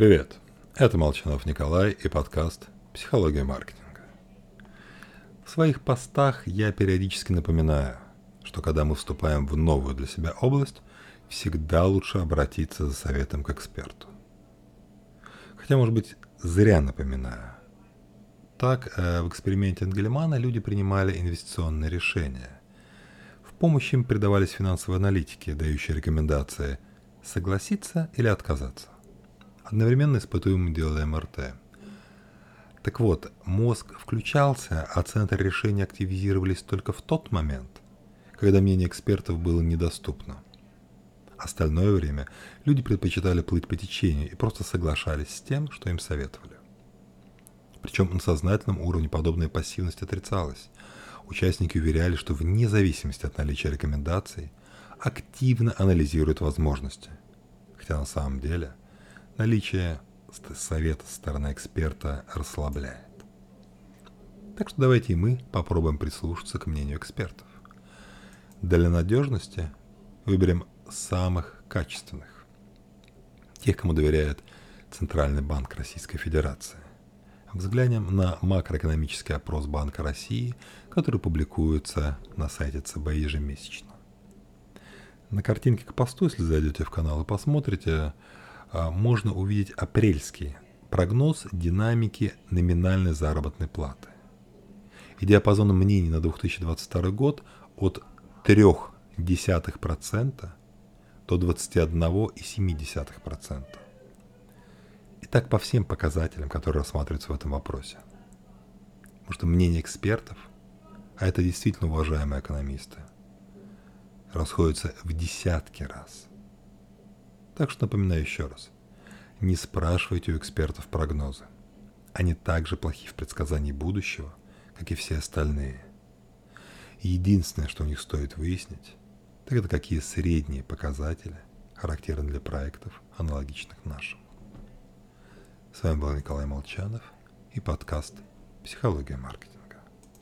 Привет, это Молчанов Николай и подкаст «Психология маркетинга». В своих постах я периодически напоминаю, что когда мы вступаем в новую для себя область, всегда лучше обратиться за советом к эксперту. Хотя, может быть, зря напоминаю. Так, э, в эксперименте Энгельмана люди принимали инвестиционные решения. В помощь им придавались финансовые аналитики, дающие рекомендации согласиться или отказаться. Одновременно испытуемым делали МРТ. Так вот, мозг включался, а центры решения активизировались только в тот момент, когда мнение экспертов было недоступно. Остальное время люди предпочитали плыть по течению и просто соглашались с тем, что им советовали. Причем на сознательном уровне подобная пассивность отрицалась. Участники уверяли, что вне зависимости от наличия рекомендаций активно анализируют возможности. Хотя на самом деле Наличие совета со стороны эксперта расслабляет. Так что давайте и мы попробуем прислушаться к мнению экспертов. Для надежности выберем самых качественных. Тех, кому доверяет Центральный банк Российской Федерации. Взглянем на макроэкономический опрос Банка России, который публикуется на сайте ЦБ ежемесячно. На картинке к посту, если зайдете в канал и посмотрите, можно увидеть апрельский прогноз динамики номинальной заработной платы. И диапазон мнений на 2022 год от 0,3% до 21,7%. И так по всем показателям, которые рассматриваются в этом вопросе. Потому что мнение экспертов, а это действительно уважаемые экономисты, расходятся в десятки раз – так что напоминаю еще раз. Не спрашивайте у экспертов прогнозы. Они также плохи в предсказании будущего, как и все остальные. единственное, что у них стоит выяснить, так это какие средние показатели характерны для проектов, аналогичных нашим. С вами был Николай Молчанов и подкаст «Психология маркетинга».